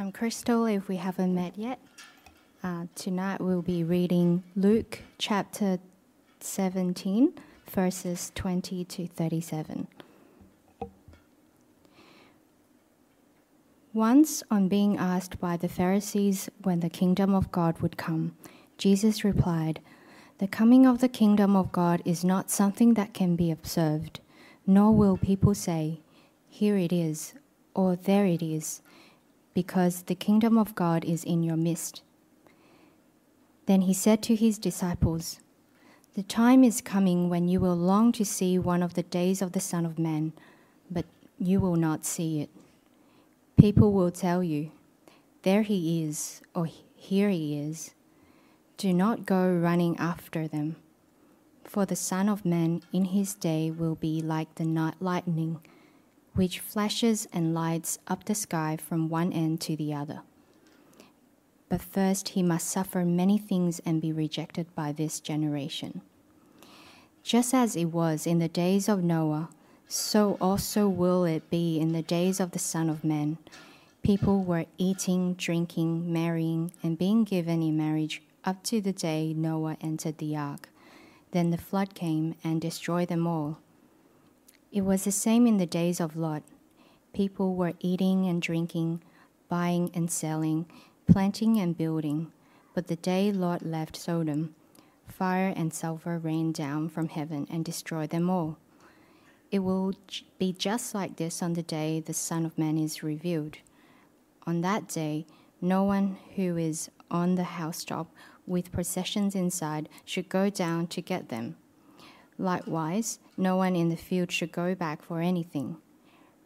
I'm Crystal, if we haven't met yet. Uh, tonight we'll be reading Luke chapter 17, verses 20 to 37. Once, on being asked by the Pharisees when the kingdom of God would come, Jesus replied, The coming of the kingdom of God is not something that can be observed, nor will people say, Here it is, or There it is, because the kingdom of God is in your midst. Then he said to his disciples, The time is coming when you will long to see one of the days of the Son of Man, but you will not see it. People will tell you, There he is, or Here he is. Do not go running after them. For the Son of Man in his day will be like the night lightning, which flashes and lights up the sky from one end to the other. But first he must suffer many things and be rejected by this generation. Just as it was in the days of Noah, so also will it be in the days of the Son of Man. People were eating, drinking, marrying, and being given in marriage up to the day Noah entered the ark. Then the flood came and destroyed them all. It was the same in the days of Lot. People were eating and drinking, buying and selling, planting and building. But the day Lot left Sodom, fire and sulfur rained down from heaven and destroyed them all. It will be just like this on the day the Son of Man is revealed. On that day, no one who is on the housetop with processions inside should go down to get them. Likewise, no one in the field should go back for anything.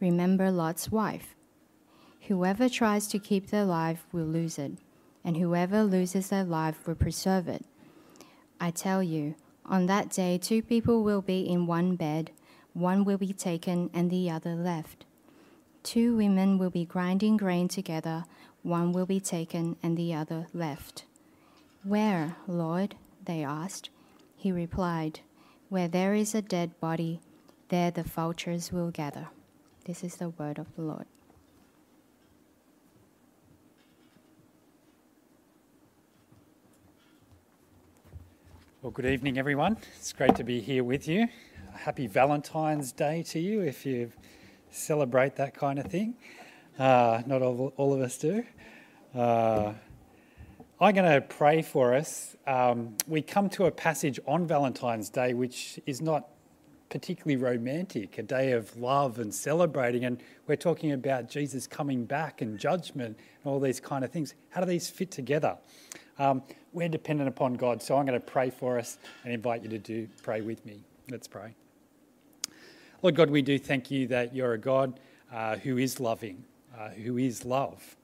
Remember Lot's wife. Whoever tries to keep their life will lose it, and whoever loses their life will preserve it. I tell you, on that day, two people will be in one bed one will be taken and the other left. Two women will be grinding grain together, one will be taken and the other left. Where, Lord? they asked. He replied, Where there is a dead body, there the vultures will gather. This is the word of the Lord. Well, good evening, everyone. It's great to be here with you happy Valentine's Day to you if you celebrate that kind of thing. Uh, not all, all, of us do. Uh, I'm going to pray for us. Um, we come to a passage on Valentine's Day which is not particularly romantic, a day of love and celebrating, and we're talking about Jesus coming back and judgment and all these kind of things. How do these fit together? Um, we're dependent upon God, so I'm going to pray for us and invite you to do pray with me. Let's pray. Lord God, we do thank you that you're a God uh, who is loving, uh, who is love.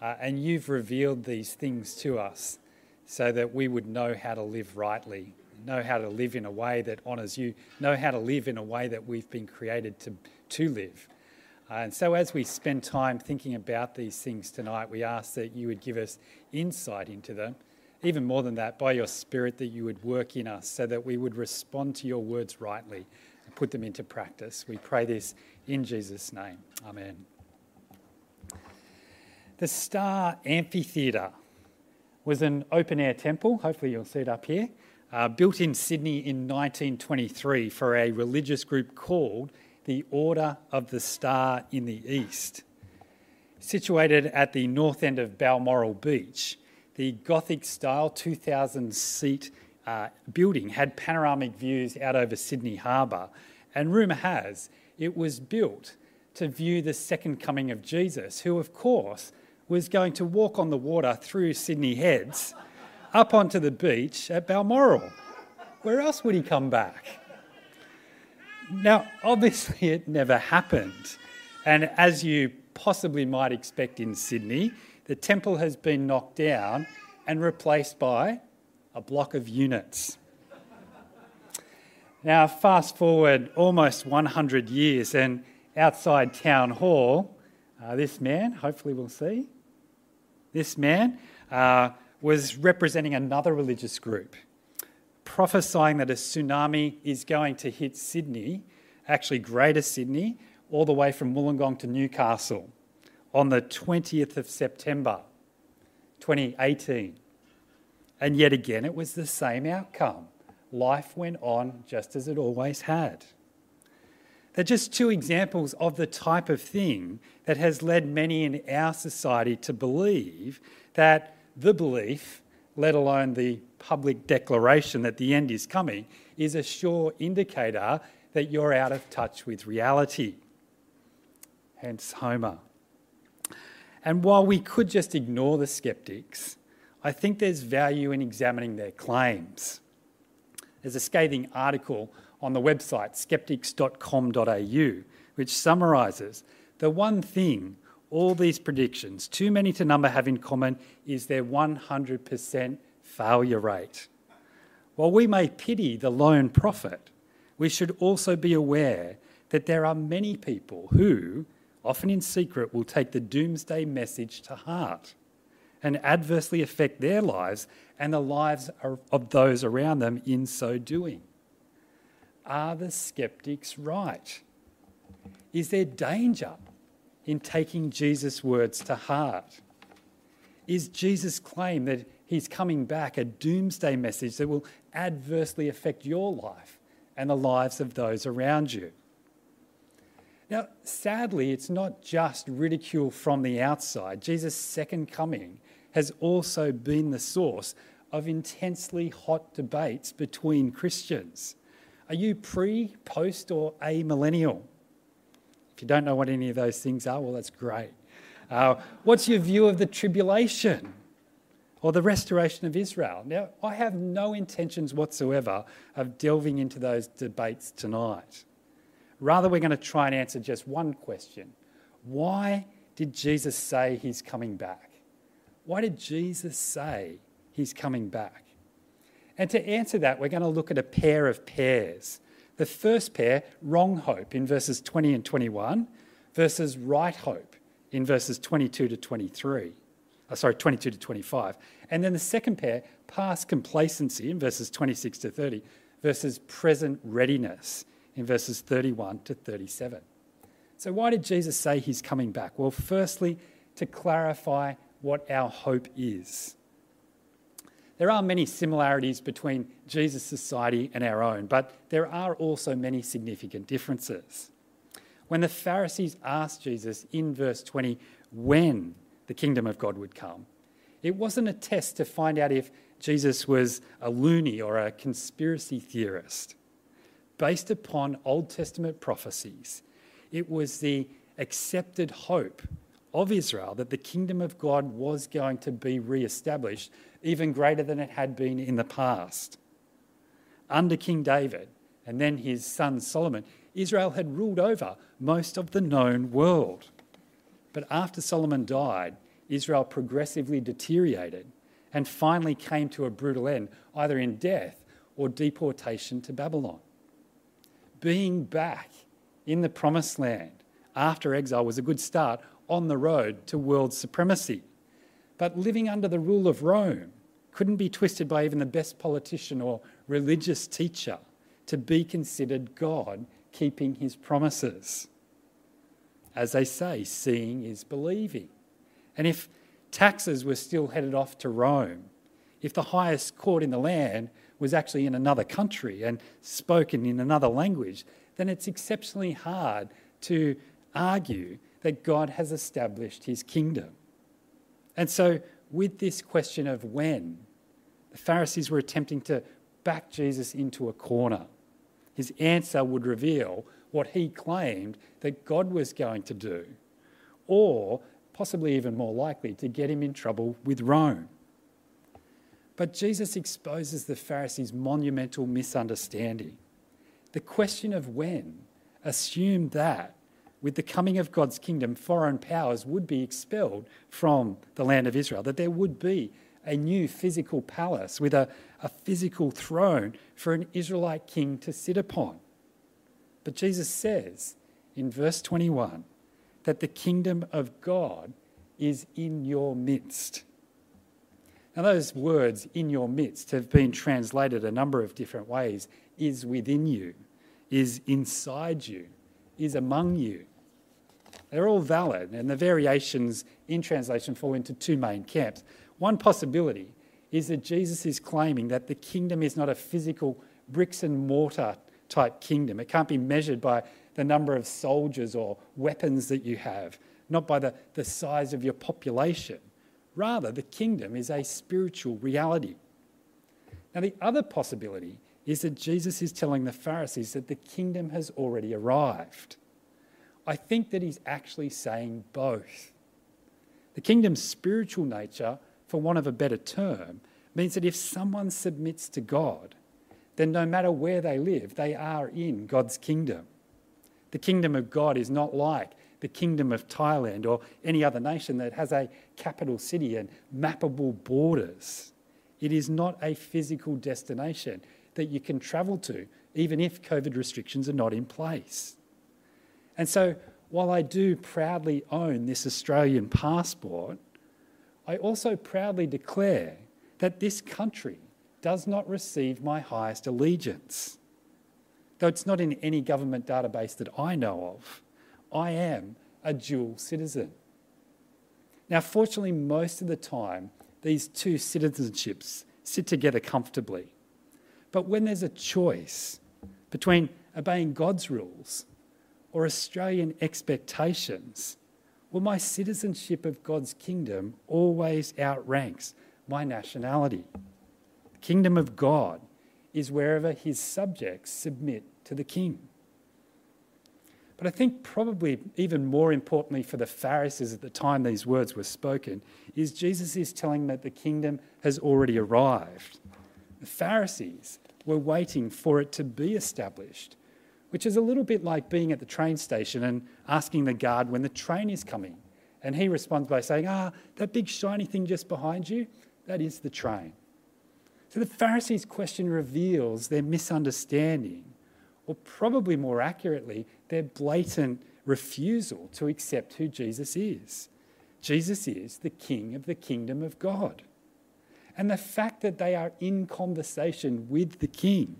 Uh, and you've revealed these things to us so that we would know how to live rightly, know how to live in a way that honours you, know how to live in a way that we've been created to, to live. Uh, and so, as we spend time thinking about these things tonight, we ask that you would give us insight into them. Even more than that, by your Spirit, that you would work in us so that we would respond to your words rightly and put them into practice. We pray this in Jesus' name. Amen. The Star Amphitheatre was an open air temple, hopefully, you'll see it up here, uh, built in Sydney in 1923 for a religious group called the Order of the Star in the East. Situated at the north end of Balmoral Beach, the Gothic style 2,000 seat uh, building had panoramic views out over Sydney Harbour. And rumour has it was built to view the second coming of Jesus, who, of course, was going to walk on the water through Sydney Heads up onto the beach at Balmoral. Where else would he come back? Now, obviously, it never happened. And as you possibly might expect in Sydney, the temple has been knocked down and replaced by a block of units. Now, fast forward almost 100 years, and outside Town Hall, uh, this man, hopefully we'll see, this man uh, was representing another religious group, prophesying that a tsunami is going to hit Sydney, actually Greater Sydney, all the way from Wollongong to Newcastle on the 20th of September 2018. And yet again, it was the same outcome. Life went on just as it always had. They're just two examples of the type of thing that has led many in our society to believe that the belief, let alone the public declaration that the end is coming, is a sure indicator that you're out of touch with reality. Hence Homer. And while we could just ignore the skeptics, I think there's value in examining their claims. There's a scathing article on the website skeptics.com.au which summarises the one thing all these predictions, too many to number, have in common is their 100% failure rate. While we may pity the lone prophet, we should also be aware that there are many people who, often in secret, will take the doomsday message to heart and adversely affect their lives and the lives of those around them in so doing. Are the skeptics right? Is there danger in taking Jesus' words to heart? Is Jesus' claim that he's coming back a doomsday message that will adversely affect your life and the lives of those around you? Now, sadly, it's not just ridicule from the outside. Jesus' second coming has also been the source of intensely hot debates between Christians. Are you pre, post, or amillennial? If you don't know what any of those things are, well, that's great. Uh, what's your view of the tribulation or the restoration of Israel? Now, I have no intentions whatsoever of delving into those debates tonight. Rather, we're going to try and answer just one question Why did Jesus say he's coming back? Why did Jesus say he's coming back? And to answer that, we're going to look at a pair of pairs the first pair, wrong hope in verses 20 and 21, versus right hope in verses 22 to 23. Uh, sorry, 22 to 25. And then the second pair, past complacency in verses 26 to 30, versus present readiness in verses 31 to 37. So, why did Jesus say he's coming back? Well, firstly, to clarify what our hope is. There are many similarities between Jesus' society and our own, but there are also many significant differences. When the Pharisees asked Jesus in verse 20 when the kingdom of God would come, it wasn't a test to find out if Jesus was a loony or a conspiracy theorist. Based upon Old Testament prophecies, it was the accepted hope of Israel that the kingdom of God was going to be re established even greater than it had been in the past. Under King David and then his son Solomon, Israel had ruled over most of the known world. But after Solomon died, Israel progressively deteriorated and finally came to a brutal end, either in death or deportation to Babylon. Being back in the promised land after exile was a good start on the road to world supremacy. But living under the rule of Rome couldn't be twisted by even the best politician or religious teacher to be considered God keeping his promises. As they say, seeing is believing. And if taxes were still headed off to Rome, if the highest court in the land was actually in another country and spoken in another language, then it's exceptionally hard to argue that God has established his kingdom. And so, with this question of when, the Pharisees were attempting to back Jesus into a corner. His answer would reveal what he claimed that God was going to do, or possibly even more likely, to get him in trouble with Rome. But Jesus exposes the Pharisees' monumental misunderstanding. The question of when assumed that with the coming of God's kingdom, foreign powers would be expelled from the land of Israel, that there would be a new physical palace with a, a physical throne for an Israelite king to sit upon. But Jesus says in verse 21 that the kingdom of God is in your midst. Now, those words, in your midst, have been translated a number of different ways is within you, is inside you, is among you. They're all valid, and the variations in translation fall into two main camps. One possibility is that Jesus is claiming that the kingdom is not a physical bricks and mortar type kingdom. It can't be measured by the number of soldiers or weapons that you have, not by the, the size of your population. Rather, the kingdom is a spiritual reality. Now, the other possibility is that Jesus is telling the Pharisees that the kingdom has already arrived. I think that he's actually saying both. The kingdom's spiritual nature, for want of a better term, means that if someone submits to God, then no matter where they live, they are in God's kingdom. The kingdom of God is not like the kingdom of Thailand or any other nation that has a capital city and mappable borders. It is not a physical destination that you can travel to, even if COVID restrictions are not in place. And so, while I do proudly own this Australian passport, I also proudly declare that this country does not receive my highest allegiance. Though it's not in any government database that I know of, I am a dual citizen. Now, fortunately, most of the time, these two citizenships sit together comfortably. But when there's a choice between obeying God's rules or Australian expectations, well, my citizenship of God's kingdom always outranks my nationality. The kingdom of God is wherever his subjects submit to the king. But I think probably even more importantly for the Pharisees at the time these words were spoken is Jesus is telling them that the kingdom has already arrived. The Pharisees were waiting for it to be established which is a little bit like being at the train station and asking the guard when the train is coming. And he responds by saying, Ah, that big shiny thing just behind you, that is the train. So the Pharisees' question reveals their misunderstanding, or probably more accurately, their blatant refusal to accept who Jesus is. Jesus is the King of the kingdom of God. And the fact that they are in conversation with the King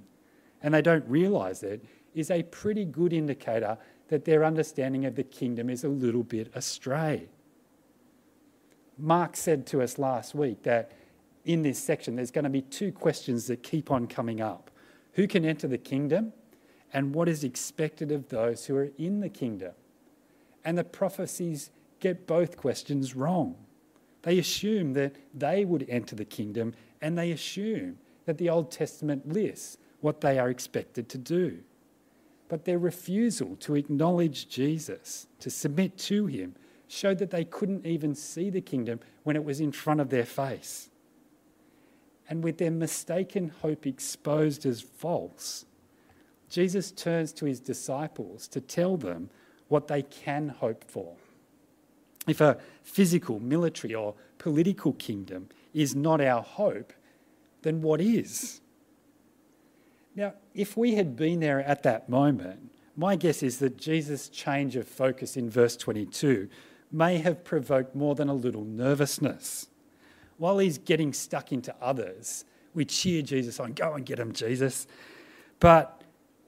and they don't realize it is a pretty good indicator that their understanding of the kingdom is a little bit astray. Mark said to us last week that in this section there's going to be two questions that keep on coming up Who can enter the kingdom? And what is expected of those who are in the kingdom? And the Pharisees get both questions wrong. They assume that they would enter the kingdom, and they assume that the Old Testament lists what they are expected to do. But their refusal to acknowledge Jesus, to submit to him, showed that they couldn't even see the kingdom when it was in front of their face. And with their mistaken hope exposed as false, Jesus turns to his disciples to tell them what they can hope for. If a physical, military, or political kingdom is not our hope, then what is? Now, if we had been there at that moment, my guess is that Jesus' change of focus in verse 22 may have provoked more than a little nervousness. While he's getting stuck into others, we cheer Jesus on, go and get him, Jesus. But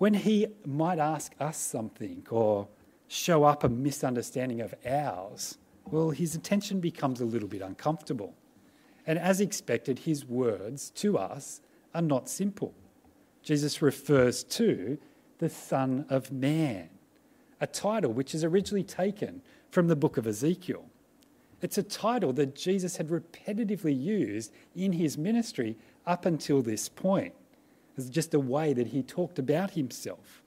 when he might ask us something or show up a misunderstanding of ours, well, his attention becomes a little bit uncomfortable. And as expected, his words to us are not simple. Jesus refers to the Son of Man, a title which is originally taken from the book of Ezekiel. It's a title that Jesus had repetitively used in his ministry up until this point. It's just a way that he talked about himself.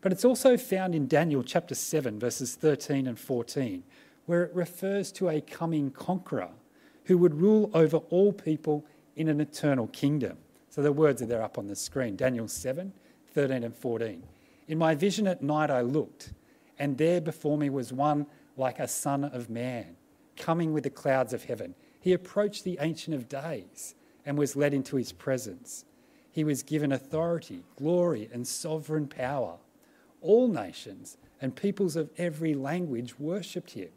But it's also found in Daniel chapter 7, verses 13 and 14, where it refers to a coming conqueror who would rule over all people in an eternal kingdom. So the words are there up on the screen Daniel 7 13 and 14. In my vision at night I looked, and there before me was one like a son of man, coming with the clouds of heaven. He approached the Ancient of Days and was led into his presence. He was given authority, glory, and sovereign power. All nations and peoples of every language worshipped him.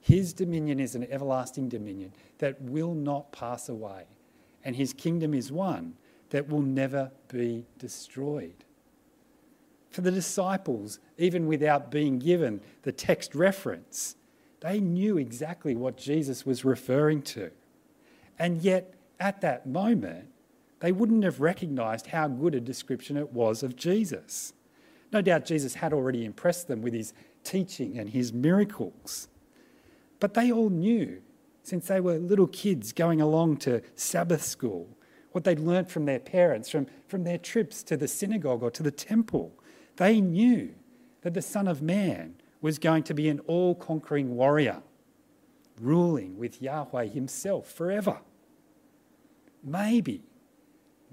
His dominion is an everlasting dominion that will not pass away, and his kingdom is one that will never be destroyed. For the disciples, even without being given the text reference, they knew exactly what Jesus was referring to. And yet, at that moment, they wouldn't have recognized how good a description it was of Jesus. No doubt Jesus had already impressed them with his teaching and his miracles. But they all knew, since they were little kids going along to Sabbath school, what they'd learnt from their parents, from, from their trips to the synagogue or to the temple. They knew that the Son of Man was going to be an all conquering warrior, ruling with Yahweh himself forever. Maybe,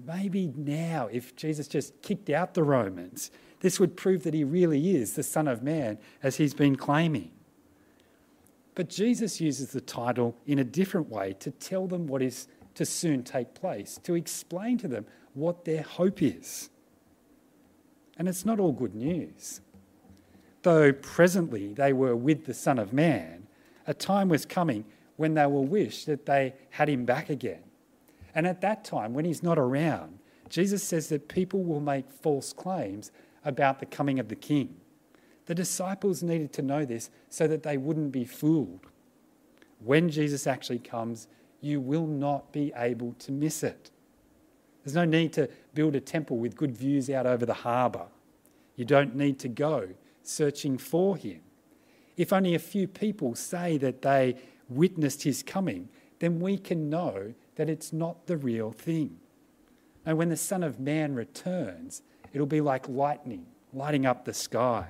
maybe now, if Jesus just kicked out the Romans, this would prove that he really is the Son of Man, as he's been claiming. But Jesus uses the title in a different way to tell them what is to soon take place, to explain to them what their hope is. And it's not all good news. Though presently they were with the Son of Man, a time was coming when they will wish that they had him back again. And at that time, when he's not around, Jesus says that people will make false claims about the coming of the king. The disciples needed to know this so that they wouldn't be fooled. When Jesus actually comes, you will not be able to miss it. There's no need to build a temple with good views out over the harbour. You don't need to go searching for him. If only a few people say that they witnessed his coming, then we can know that it's not the real thing. And when the Son of Man returns, it'll be like lightning lighting up the sky.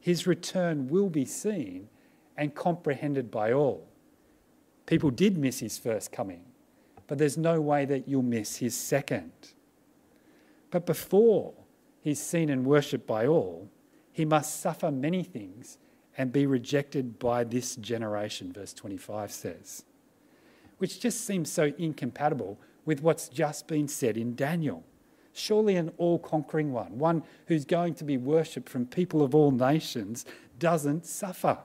His return will be seen and comprehended by all. People did miss his first coming, but there's no way that you'll miss his second. But before he's seen and worshipped by all, he must suffer many things and be rejected by this generation, verse 25 says which just seems so incompatible with what's just been said in Daniel. Surely an all conquering one, one who's going to be worshipped from people of all nations, doesn't suffer.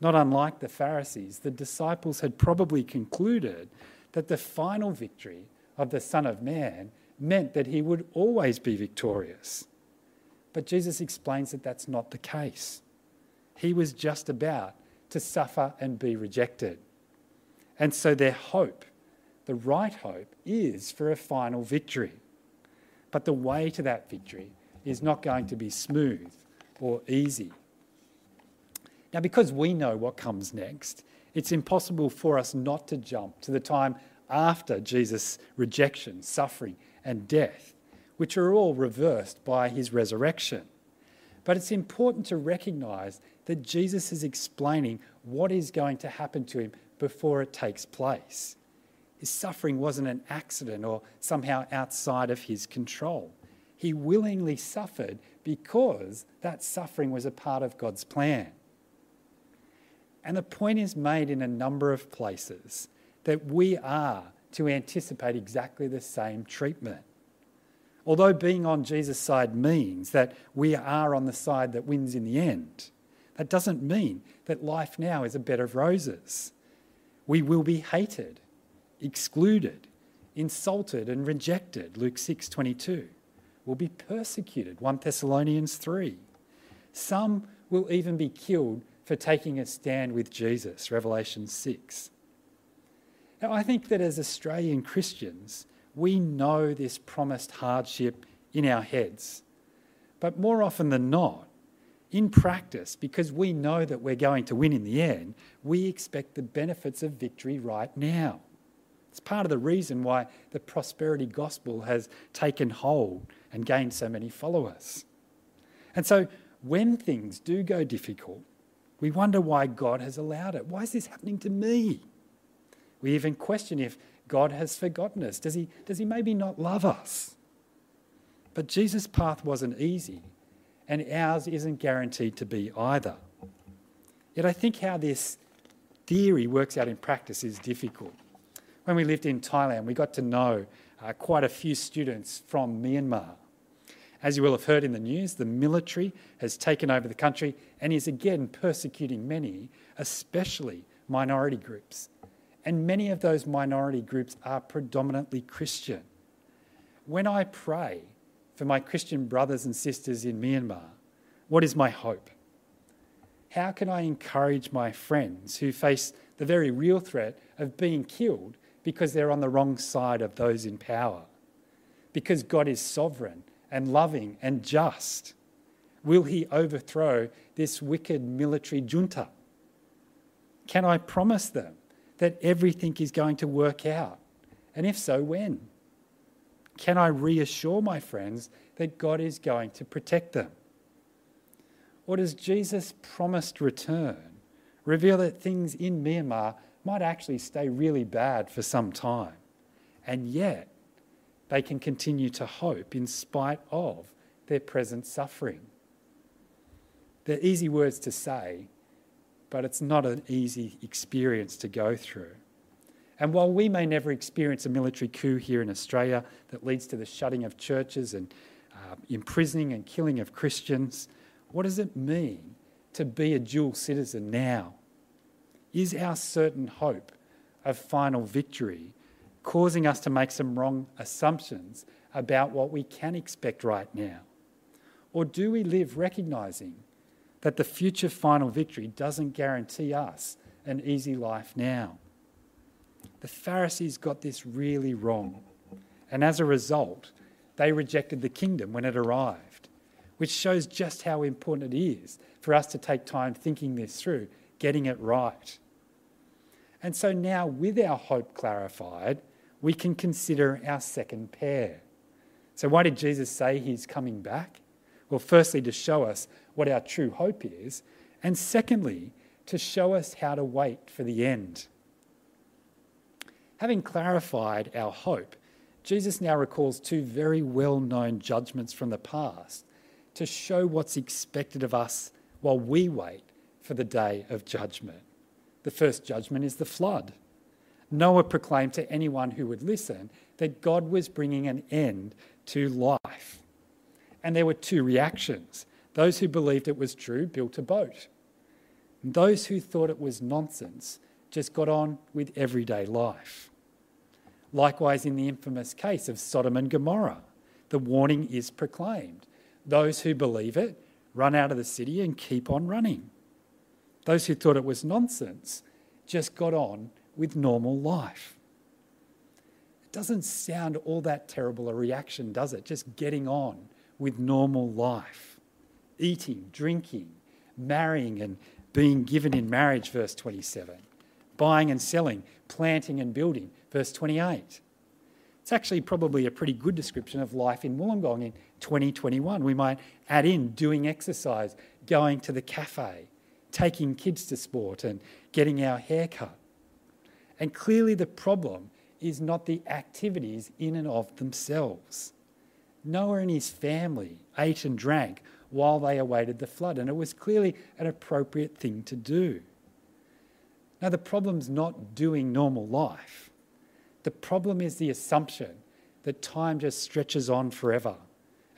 Not unlike the Pharisees, the disciples had probably concluded that the final victory of the Son of Man meant that he would always be victorious. But Jesus explains that that's not the case. He was just about to suffer and be rejected. And so their hope, the right hope, is for a final victory. But the way to that victory is not going to be smooth or easy. Now, because we know what comes next, it's impossible for us not to jump to the time after Jesus' rejection, suffering, and death, which are all reversed by his resurrection. But it's important to recognize that Jesus is explaining what is going to happen to him before it takes place. His suffering wasn't an accident or somehow outside of his control. He willingly suffered because that suffering was a part of God's plan. And the point is made in a number of places that we are to anticipate exactly the same treatment. Although being on Jesus' side means that we are on the side that wins in the end, that doesn't mean that life now is a bed of roses. We will be hated, excluded, insulted and rejected, Luke 6:22. Will be persecuted, 1 Thessalonians 3. Some will even be killed for taking a stand with Jesus, Revelation 6. Now, I think that as Australian Christians, we know this promised hardship in our heads. But more often than not, in practice, because we know that we're going to win in the end, we expect the benefits of victory right now. It's part of the reason why the prosperity gospel has taken hold and gained so many followers. And so, when things do go difficult, we wonder why God has allowed it. Why is this happening to me? We even question if God has forgotten us. Does he, does he maybe not love us? But Jesus' path wasn't easy and ours isn't guaranteed to be either. Yet I think how this theory works out in practice is difficult. When we lived in Thailand, we got to know uh, quite a few students from Myanmar. As you will have heard in the news, the military has taken over the country and is again persecuting many, especially minority groups. And many of those minority groups are predominantly Christian. When I pray for my Christian brothers and sisters in Myanmar? What is my hope? How can I encourage my friends who face the very real threat of being killed because they're on the wrong side of those in power? Because God is sovereign and loving and just. Will he overthrow this wicked military junta? Can I promise them that everything is going to work out? And if so, when? Can I reassure my friends that God is going to protect them? Or does Jesus' promised return reveal that things in Myanmar might actually stay really bad for some time, and yet they can continue to hope in spite of their present suffering? They're easy words to say, but it's not an easy experience to go through. And while we may never experience a military coup here in Australia that leads to the shutting of churches and uh, imprisoning and killing of Christians, what does it mean to be a dual citizen now? Is our certain hope of final victory causing us to make some wrong assumptions about what we can expect right now? Or do we live recognising that the future final victory doesn't guarantee us an easy life now? The Pharisees got this really wrong, and as a result, they rejected the kingdom when it arrived which shows just how important it is for us to take time thinking this through, getting it right. And so now, with our hope clarified, we can consider our second pair. So, why did Jesus say he's coming back? Well, firstly, to show us what our true hope is, and secondly, to show us how to wait for the end. Having clarified our hope, Jesus now recalls two very well known judgments from the past to show what's expected of us while we wait for the day of judgment. The first judgment is the flood. Noah proclaimed to anyone who would listen that God was bringing an end to life. And there were two reactions. Those who believed it was true built a boat. And those who thought it was nonsense just got on with everyday life. Likewise, in the infamous case of Sodom and Gomorrah, the warning is proclaimed those who believe it run out of the city and keep on running. Those who thought it was nonsense just got on with normal life. It doesn't sound all that terrible a reaction, does it? Just getting on with normal life. Eating, drinking, marrying and being given in marriage, verse 27. Buying and selling, planting and building, verse 28. It's actually probably a pretty good description of life in Wollongong in 2021. We might add in doing exercise, going to the cafe, taking kids to sport, and getting our hair cut. And clearly, the problem is not the activities in and of themselves. Noah and his family ate and drank while they awaited the flood, and it was clearly an appropriate thing to do. Now, the problem's not doing normal life. The problem is the assumption that time just stretches on forever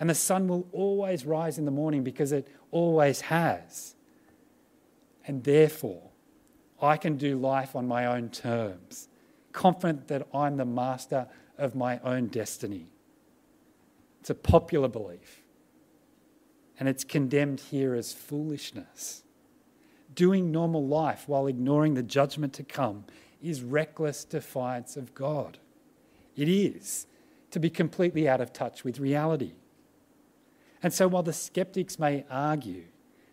and the sun will always rise in the morning because it always has. And therefore, I can do life on my own terms, confident that I'm the master of my own destiny. It's a popular belief, and it's condemned here as foolishness. Doing normal life while ignoring the judgment to come is reckless defiance of God. It is to be completely out of touch with reality. And so, while the skeptics may argue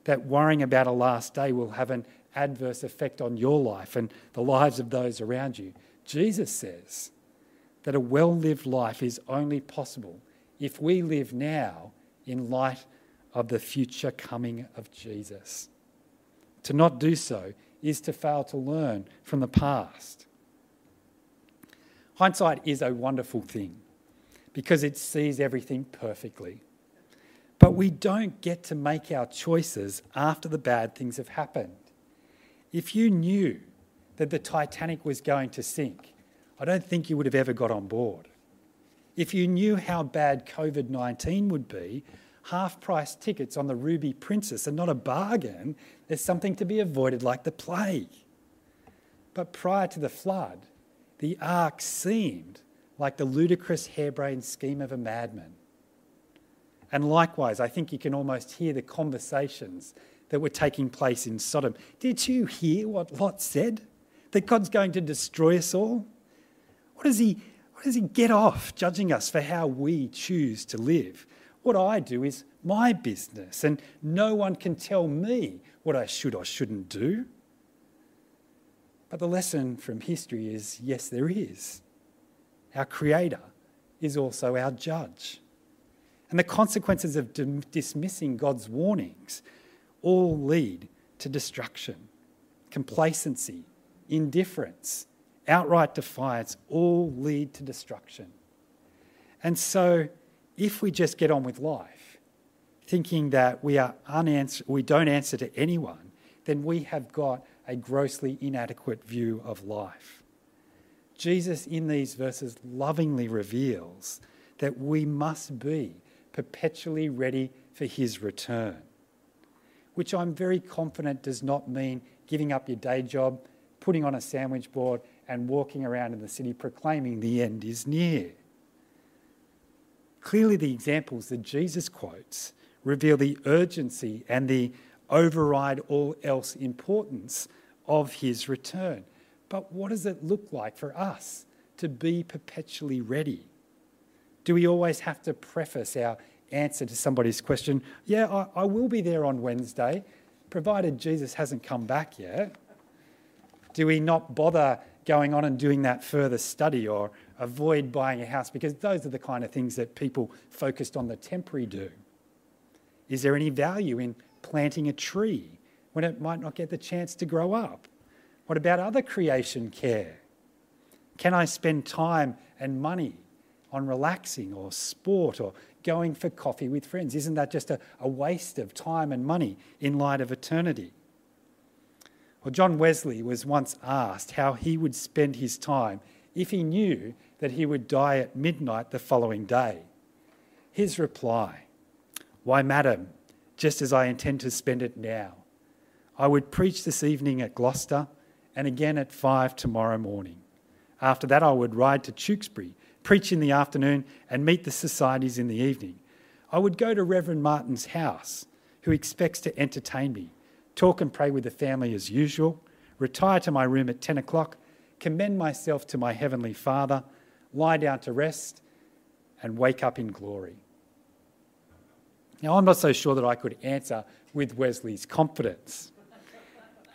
that worrying about a last day will have an adverse effect on your life and the lives of those around you, Jesus says that a well lived life is only possible if we live now in light of the future coming of Jesus. To not do so is to fail to learn from the past. Hindsight is a wonderful thing because it sees everything perfectly. But we don't get to make our choices after the bad things have happened. If you knew that the Titanic was going to sink, I don't think you would have ever got on board. If you knew how bad COVID 19 would be, half price tickets on the Ruby Princess are not a bargain. There's something to be avoided like the plague. But prior to the flood, the ark seemed like the ludicrous harebrained scheme of a madman. And likewise, I think you can almost hear the conversations that were taking place in Sodom. Did you hear what Lot said? That God's going to destroy us all? What does he, what does he get off judging us for how we choose to live? What I do is my business, and no one can tell me what I should or shouldn't do. But the lesson from history is yes, there is. Our Creator is also our judge. And the consequences of dismissing God's warnings all lead to destruction. Complacency, indifference, outright defiance all lead to destruction. And so, if we just get on with life, thinking that we, are unanswer- we don't answer to anyone, then we have got a grossly inadequate view of life. Jesus, in these verses, lovingly reveals that we must be perpetually ready for his return, which I'm very confident does not mean giving up your day job, putting on a sandwich board, and walking around in the city proclaiming the end is near. Clearly, the examples that Jesus quotes reveal the urgency and the override all else importance of his return. But what does it look like for us to be perpetually ready? Do we always have to preface our answer to somebody's question, yeah, I, I will be there on Wednesday, provided Jesus hasn't come back yet? Do we not bother going on and doing that further study or avoid buying a house? Because those are the kind of things that people focused on the temporary do. Is there any value in planting a tree when it might not get the chance to grow up? What about other creation care? Can I spend time and money on relaxing or sport or going for coffee with friends? Isn't that just a, a waste of time and money in light of eternity? Well, John Wesley was once asked how he would spend his time if he knew that he would die at midnight the following day. His reply, Why, madam, just as I intend to spend it now. I would preach this evening at Gloucester and again at five tomorrow morning. After that, I would ride to Tewkesbury, preach in the afternoon, and meet the societies in the evening. I would go to Reverend Martin's house, who expects to entertain me, talk and pray with the family as usual, retire to my room at 10 o'clock, commend myself to my Heavenly Father, lie down to rest, and wake up in glory. Now, I'm not so sure that I could answer with Wesley's confidence.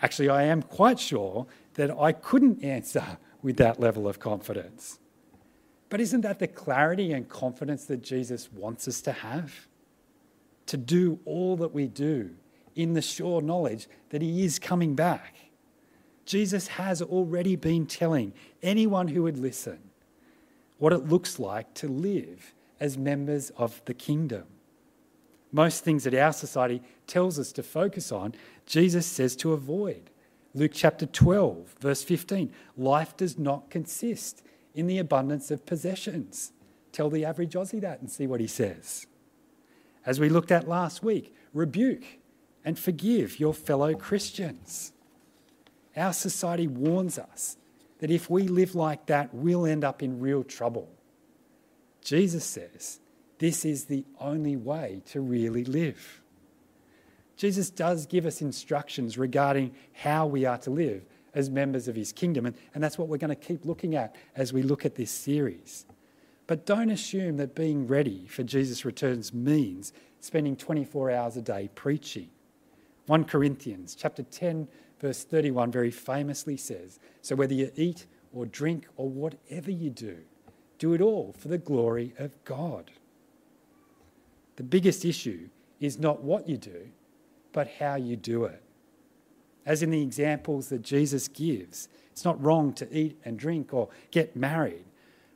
Actually, I am quite sure that I couldn't answer with that level of confidence. But isn't that the clarity and confidence that Jesus wants us to have? To do all that we do in the sure knowledge that He is coming back. Jesus has already been telling anyone who would listen what it looks like to live as members of the kingdom. Most things that our society tells us to focus on, Jesus says to avoid. Luke chapter 12, verse 15 life does not consist in the abundance of possessions. Tell the average Aussie that and see what he says. As we looked at last week, rebuke and forgive your fellow Christians. Our society warns us that if we live like that, we'll end up in real trouble. Jesus says this is the only way to really live. Jesus does give us instructions regarding how we are to live as members of his kingdom, and, and that's what we're going to keep looking at as we look at this series. But don't assume that being ready for Jesus' returns means spending 24 hours a day preaching. 1 Corinthians chapter 10 verse 31 very famously says, so whether you eat or drink or whatever you do, do it all for the glory of God. The biggest issue is not what you do, but how you do it. As in the examples that Jesus gives, it's not wrong to eat and drink or get married,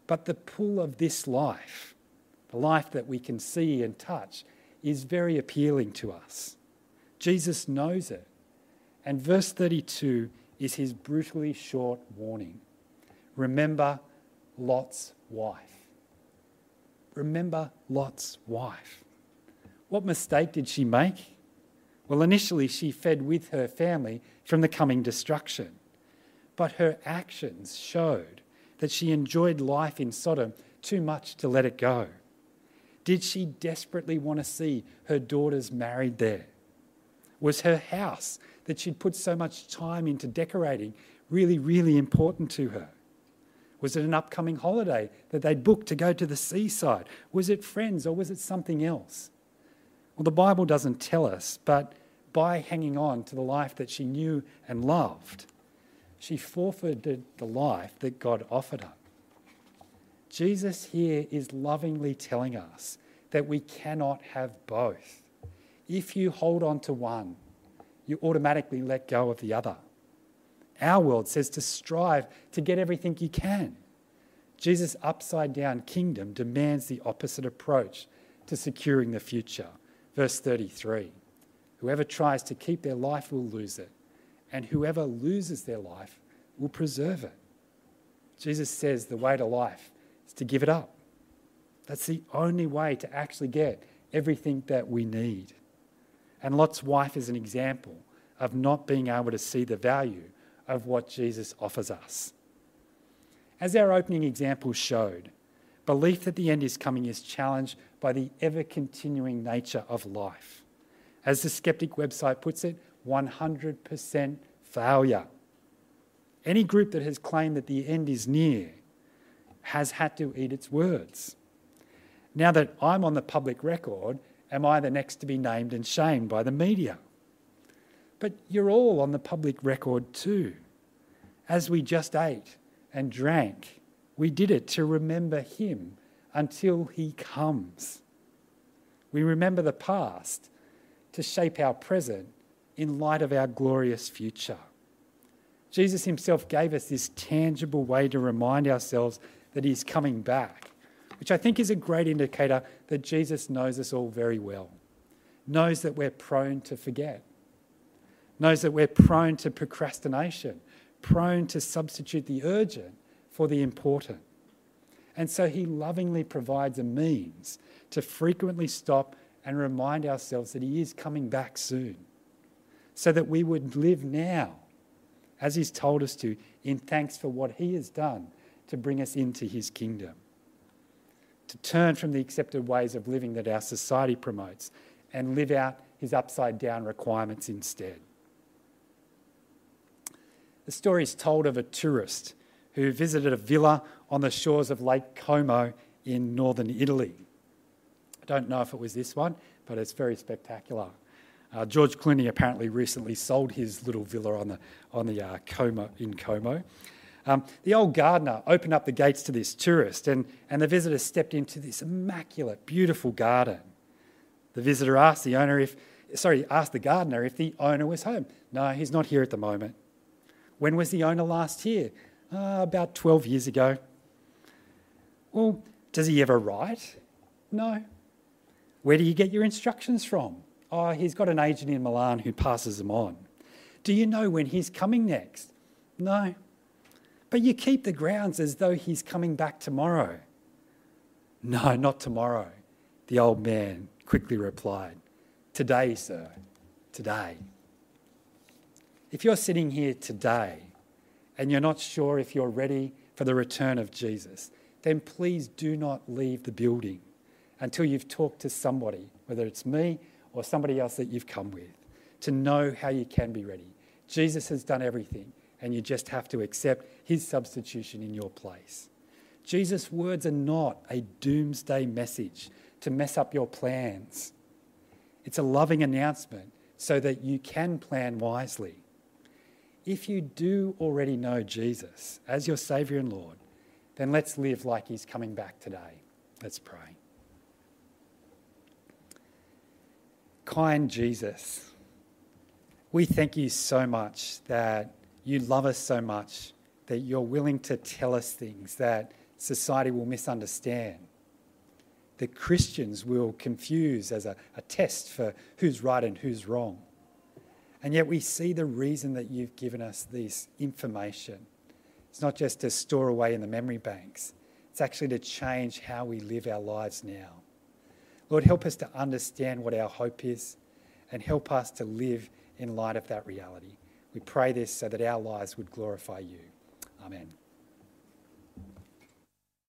but the pull of this life, the life that we can see and touch, is very appealing to us. Jesus knows it. And verse 32 is his brutally short warning. Remember Lot's wife. Remember Lot's wife. What mistake did she make? Well, initially, she fed with her family from the coming destruction. But her actions showed that she enjoyed life in Sodom too much to let it go. Did she desperately want to see her daughters married there? Was her house that she'd put so much time into decorating really, really important to her? Was it an upcoming holiday that they'd booked to go to the seaside? Was it friends or was it something else? Well, the Bible doesn't tell us, but by hanging on to the life that she knew and loved, she forfeited the life that God offered her. Jesus here is lovingly telling us that we cannot have both. If you hold on to one, you automatically let go of the other. Our world says to strive to get everything you can. Jesus' upside down kingdom demands the opposite approach to securing the future. Verse 33 Whoever tries to keep their life will lose it, and whoever loses their life will preserve it. Jesus says the way to life is to give it up. That's the only way to actually get everything that we need. And Lot's wife is an example of not being able to see the value of what Jesus offers us. As our opening example showed, belief that the end is coming is challenged by the ever continuing nature of life. As the Skeptic website puts it, 100% failure. Any group that has claimed that the end is near has had to eat its words. Now that I'm on the public record, am I the next to be named and shamed by the media? But you're all on the public record too. As we just ate and drank, we did it to remember Him until He comes. We remember the past to shape our present in light of our glorious future. Jesus Himself gave us this tangible way to remind ourselves that He's coming back which I think is a great indicator that Jesus knows us all very well, knows that we're prone to forget, knows that we're prone to procrastination, prone to substitute the urgent for the important. And so he lovingly provides a means to frequently stop and remind ourselves that he is coming back soon, so that we would live now, as he's told us to, in thanks for what he has done to bring us into his kingdom to turn from the accepted ways of living that our society promotes and live out his upside down requirements instead. The story is told of a tourist who visited a villa on the shores of Lake Como in northern Italy. I don't know if it was this one, but it's very spectacular. Uh, George Clooney apparently recently sold his little villa on the, on the uh, Como, in Como. Um, the old gardener opened up the gates to this tourist, and, and the visitor stepped into this immaculate, beautiful garden. The visitor asked the owner if, sorry, asked the gardener if the owner was home. No, he's not here at the moment. When was the owner last here? Uh, about 12 years ago. Well, does he ever write? No. Where do you get your instructions from? Oh, he's got an agent in Milan who passes them on. Do you know when he's coming next? No. But you keep the grounds as though he's coming back tomorrow. No, not tomorrow, the old man quickly replied. Today, sir, today. If you're sitting here today and you're not sure if you're ready for the return of Jesus, then please do not leave the building until you've talked to somebody, whether it's me or somebody else that you've come with, to know how you can be ready. Jesus has done everything and you just have to accept his substitution in your place. Jesus' words are not a doomsday message to mess up your plans. It's a loving announcement so that you can plan wisely. If you do already know Jesus as your Saviour and Lord, then let's live like He's coming back today. Let's pray. Kind Jesus, we thank you so much that you love us so much that you're willing to tell us things that society will misunderstand, that Christians will confuse as a, a test for who's right and who's wrong. And yet we see the reason that you've given us this information. It's not just to store away in the memory banks, it's actually to change how we live our lives now. Lord, help us to understand what our hope is and help us to live in light of that reality. We pray this so that our lives would glorify you. Amen.